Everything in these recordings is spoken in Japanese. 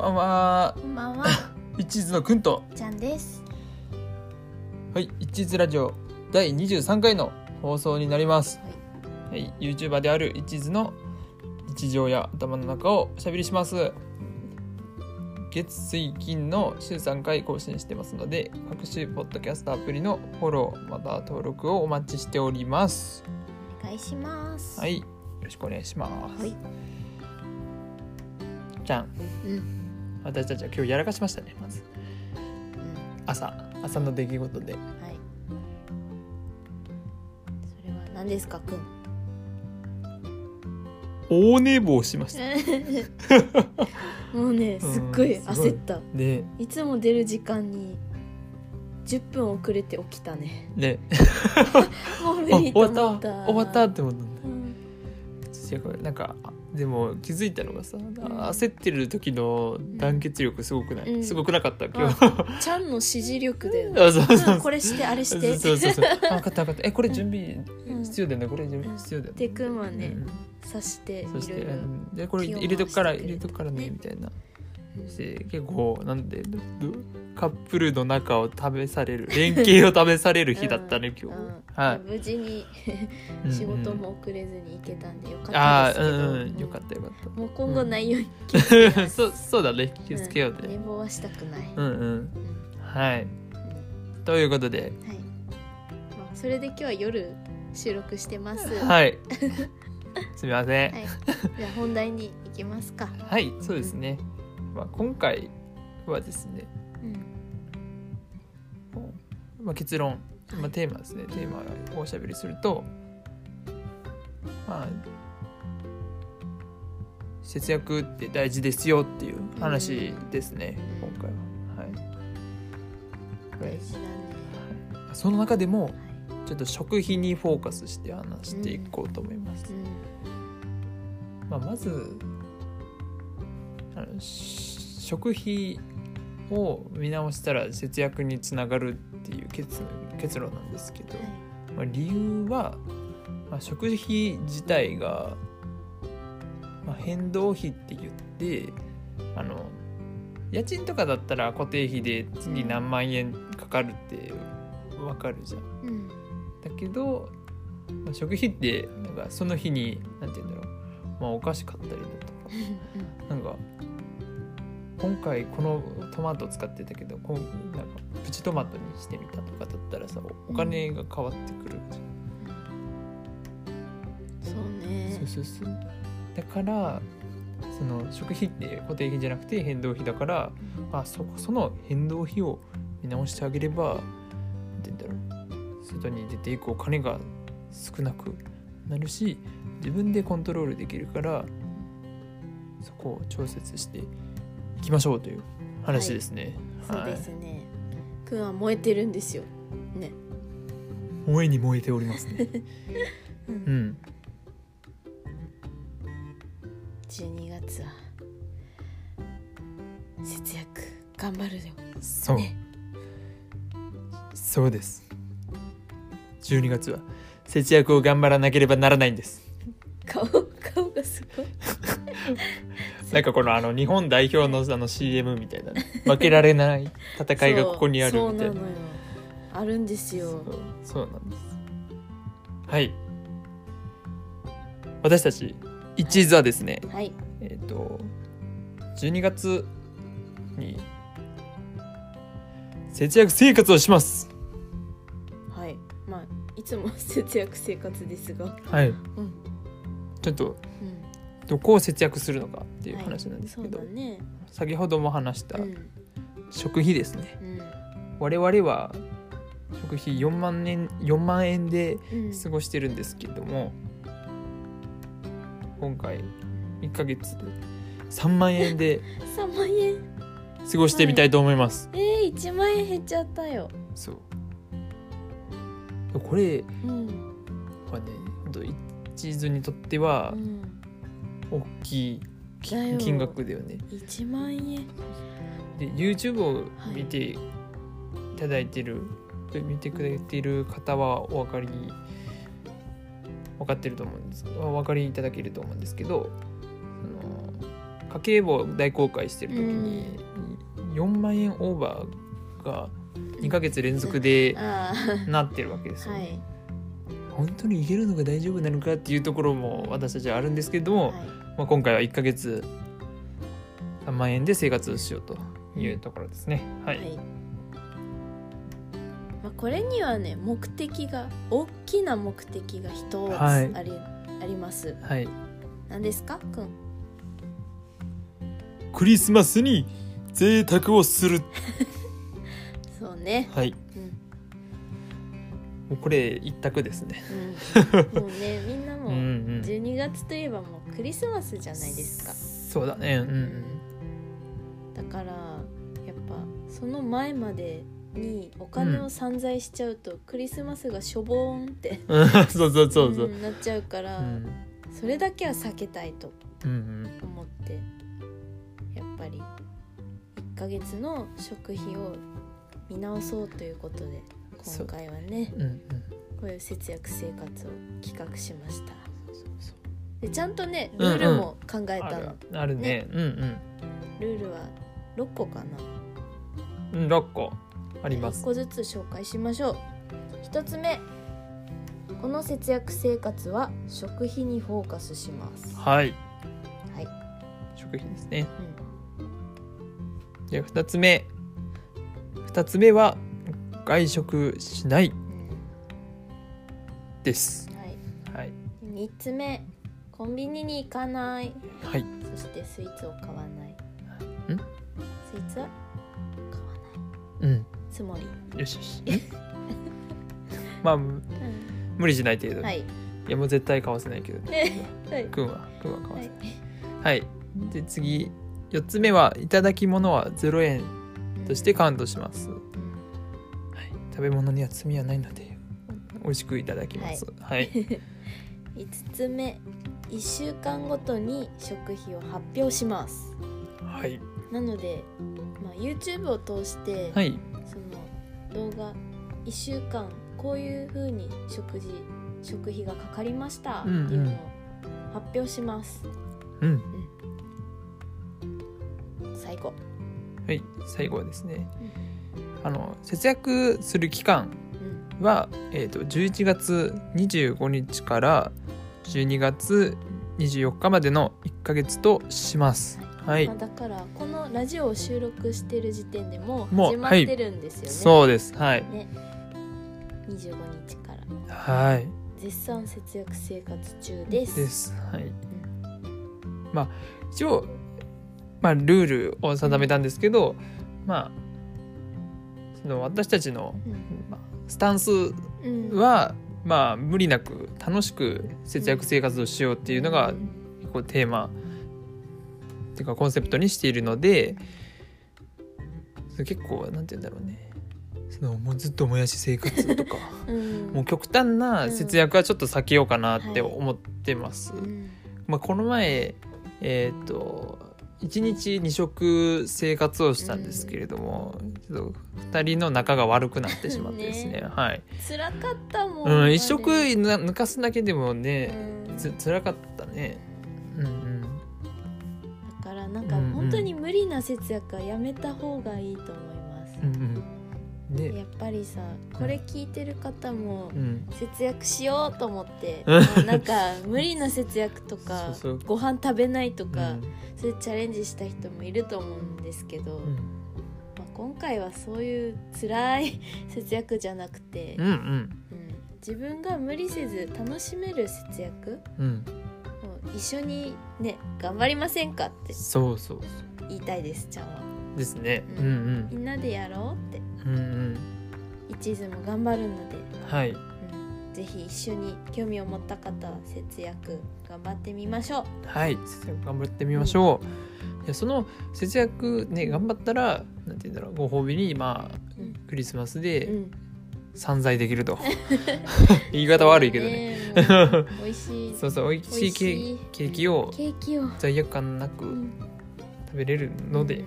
ばんは。こんばんは、一途のくんと。ちゃんです。はい一途ラジオ第23回の放送になります。はい、YouTuber である一途の日常や頭の中をおしゃべりします。月水金の週3回更新してますので各種ポッドキャストアプリのフォローまた登録をお待ちしております。お願いします。はいよろしくお願いします、はい。じゃん。うん、私たちは今日やらかしましたねまずうん、朝朝の出来事ではい。それは何ですか、くん？大寝坊しました もうね、すっごい焦った。でいつも出る時間に。10分遅れて起きたね。で もう無あ理終わっと思ったた。終わったって思ったんだうん。なんかあでも気づいたのがさ、焦ってる時の団結力すごくない、うん。すごくなかった今日、ちゃんの指示力だよね。あ そうそうそう。うんこれして、あれして。そうそうそう あ分かった分かった。えこれ準備うん。必要だよね？これ準備必要だよね、で、くんはねう、ん。刺して、そしていろいろ。うん。でこれ入れとくから入れとくからねねみたいな。うんして結構なんでカップルの中を試される連携を試される日だったね、今日、うん。はい。無事にうん仕事も遅れずに行けたんでよかっああたですけど、うんうんよかったよかった。もう今後ないように そうそうだね。気をつけようね、ん。寝坊はしたくない、うん、うん。うんはい。うん。ということで。はい、まあ、それで今日は夜収録してます。はい、は いすみません。じゃあ本題に行きますか、はい、そうですね、まあ、今回はですね、うん、まあ、結論、まあ、テーマですね。テーマをおしゃべりするとまあ節約って大事ですよっていう話ですね、うん。今回は。はい。これ大事だね。その中でもはい。ちょっと食費にフォーカスして話していこうと思います、うん。まあ、まずあのし食費を見直したら節約につながるっていう結結論なんですけど、はい。まあ、理由は、まあ、食費自体が、まあ、変動費って言ってあの家賃とかだったら固定費で月何万円かかるってわかるじゃん。うん。だけど、まあ、食費ってなんかその日になんて言うんだろう、まあ、お菓子買ったりだとか。なんか今回このトマト使ってたけどこんなんかプチトマトにしてみたとかだったらさお金が変わってくるじゃん、そうね。そうそうそうだからその食費って固定費じゃなくて変動費だからあそその変動費を見直してあげればなんて言うんだろう外に出ていくお金が少なくなるし自分でコントロールできるからそこを調節してきましょうという話ですね。そうですね。くんは燃えてるんですよ。ね。燃えに燃えておりますね。う うんん、12月は節約頑張るよ。そう、ね。そうです。12月は節約を頑張らなければならないんです。顔顔がすごい なんかこのあの日本代表のあの CM みたいなね。負けられない戦いがここにあるみたいな。あるんですよ。そう。なんです。はい。私たち一途はですね。はい。えっ、と12月に節約生活をします。はい。まあいつも節約生活ですが。はい。うん。ちょっとうんどこを節約するのかっていうはい。話なんですけど、そうだね。先ほども話したうん。食費ですね、うん。我々は食費4万円4万円でうん。過ごしてるんですけども今回1ヶ月で3万円で 3万円。過ごしてみたいと思います、えー、1万円減っちゃったよ。そう。これうん。はね本当一途にとってはうん大きい金額だよね。1万円。で YouTube を見ていただいてる、見てくれている方はお分かり分かってると思うんです。お分かりいただけると思うんですけどその家計簿を大公開してる時に4万円オーバーが2ヶ月連続であなってるわけですあよ、はい本当にいけるのが大丈夫なのかっていうところも私たちはあるんですけども、はい。まあ、今回は1ヶ月3万円で生活をしようというところですね。はい、はい。まあ、これにはね目的が大きな目的が一つはい。あり,、あります。はい、何ですか？くん。クリスマスに贅沢をする。そうね。はい。うん、もうこれ一択ですね。うん、もうねみんなもん12月といえばもうクリスマスじゃないですか。そうだね。うんだからやっぱその前までにお金を散財しちゃうと、クリスマスがしょぼーんってうん。そうそうそうそう。うんなっちゃうから、うん。それだけは避けたいと思ってやっぱり1ヶ月の食費を見直そうということで今回はねうんうん。こういう節約生活を企画しました。でちゃんとねうんうん。ルールも考えたの、あるあるね。うんルールは6個かな？うんうん6個。あります。1個ずつ紹介しましょう。1つ目。この節約生活は食費にフォーカスします。はい。はい、食費ですね。うん。で2つ目。2つ目は外食しないうんです。はい、はい。3つ目コンビニに行かない。はい。そしてスイーツを買わない。ん？スイーツは買わない。うん。つもり、よしよし。まあ無理しない程度。に、、はい。いやもう絶対買わせないけど。はい。くんは？くんは買わはせない。い。はい、で次。4つ目はいただき物は0円としてカウントします、食べ物には罪はないので美味しくいただきます。はい、5つ目1週間ごとに食費を発表します。はい。なので、まあ、YouTube を通して、はい。その動画1週間こういう風に食事食費がかかりましたってうん。うんいうのを発表します、うん。最後はい。最後はですねあの節約する期間うん。は、えー、と11月25日から12月24日までの1ヶ月とします。はい。まあ、だからこのラジオを収録してる時点でもうもう始まってるんですよね、そうです。はい。ね。25日から。はい。絶賛節約生活中です。です。はい。まあ一応まあルールを定めたんですけどまあその私たちの、まあ、スタンスはまあ無理なく楽しく節約生活をしようっていうのがうん。結構テーマ。っていうかコンセプトにしているので結構なんて言うんだろうね。そのもうずっともやし生活とか。うん。もう極端な節約はちょっと避けようかなって思ってます。うん。まあ、この前えっ、と1日2食生活をしたんですけれども、ちょっと2人の仲が悪くなってしまってですねね。はい、辛かったもん、うん、1食な抜かすだけでもね、うん。つ辛かったね。うんうん。だからなんかうんうん本当に無理な節約はやめた方がいいと思います、うんうんでやっぱりさこれ聞いてる方もうん。節約しようと思って、うん。まあなんか 無理な節約とかそうそう。ご飯食べないとか、うん。そういうチャレンジした人もいると思うんですけど、うん。まあ、今回はそういう辛い節約じゃなくて、うんうん。うん。自分が無理せず楽しめる節約うん。を一緒にね頑張りませんかってそうそうそ言いたいですちゃんは。うですね。ううんん。みんなでやろうってうんうん。うん一途も頑張るので、はい。うん、ぜひ一緒に興味を持った方は節約頑張ってみましょう。はい。節約頑張ってみましょう、いやその節約ね頑張ったらなんて言うんだろうご褒美にまあうん。クリスマスうでん。散財できると。言い方悪いけどね。美味しい。そうそう美味しい。ケーキをケーキを、罪悪感なくうん。食べれるので、うん。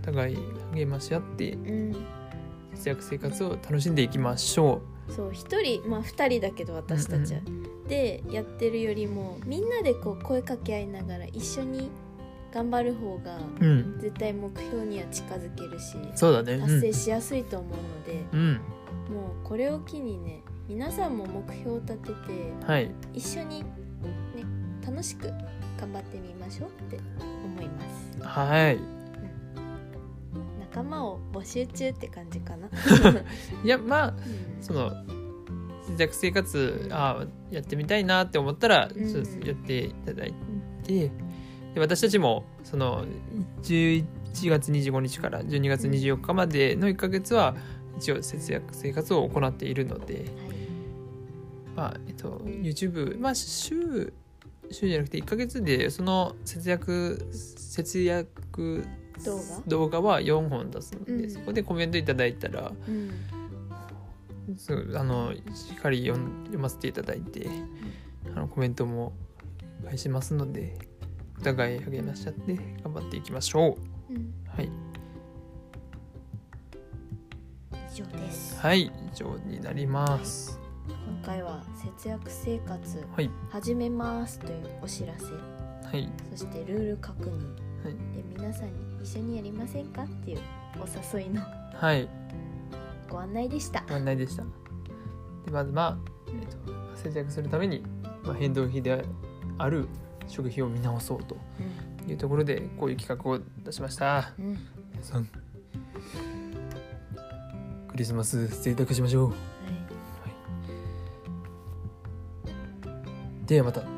お互い励まし合ってうん。節約生活を楽しんでいきましょそう一人まあ二人だけど私たちは、でやってるよりもみんなでこう声かけ合いながら一緒に頑張る方がうん。絶対目標には近づけるしそうだね。達成しやすいと思うので、うん、もうこれを機にね皆さんも目標を立ててうん、はい。一緒に、ね、楽しく頑張ってみましょうって思います。はい仲間を募集中って感じかな、いやまあうん。その節約生活あやってみたいなって思ったら、やっていただいて。で私たちもその11月25日から12月24日までの1ヶ月は一応節約生活を行っているので、はい。まあえっと、YouTube、まあ、週週じゃなくて1ヶ月でその節約節約動画？動画は4本出すので、うん。そこでコメントいただいたらうん。そうあのしっかり読ん読ませていただいてあのコメントも返しますのでお互い励ましちゃって頑張っていきましょう。うん。はい。以上です。はい。以上になります。今回は節約生活はい。始めますというお知らせ。はい。そしてルール確認。はい。で皆さんに一緒にやりませんかっていうお誘いのはい。ご案内でした。ご案内でした。でまずまあ、えー、と節約するために、まあ、変動費である食費を見直そうというところでこういう企画を出しました。うん、うん皆さんクリスマス贅沢しましょう。はい。ではまた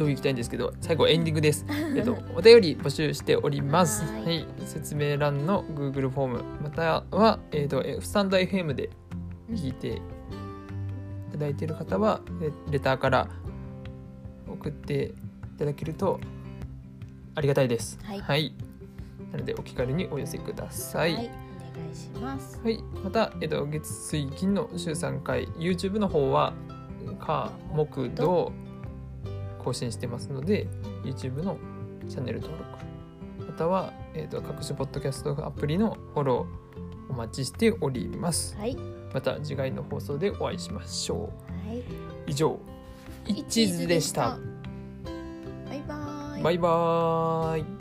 と行きたいんですけど最後エンディングです。えっとお便り募集しております。ははい。い説明欄の Google フォームまたはえっとえスタンド FM で聞いていただいている方はレレターから送っていただけるとありがたいです。はい。なのでお気軽にお寄せください、はい、お願いします。はい、また、えっと、月水金の週3回 YouTube の方は火木土更新してますので YouTube のチャンネル登録または、えっと、各種ポッドキャストアプリのフォローお待ちしております。はい。また次回の放送でお会いしましょはい、う以上一途でした。バイバーイ。バイバーイ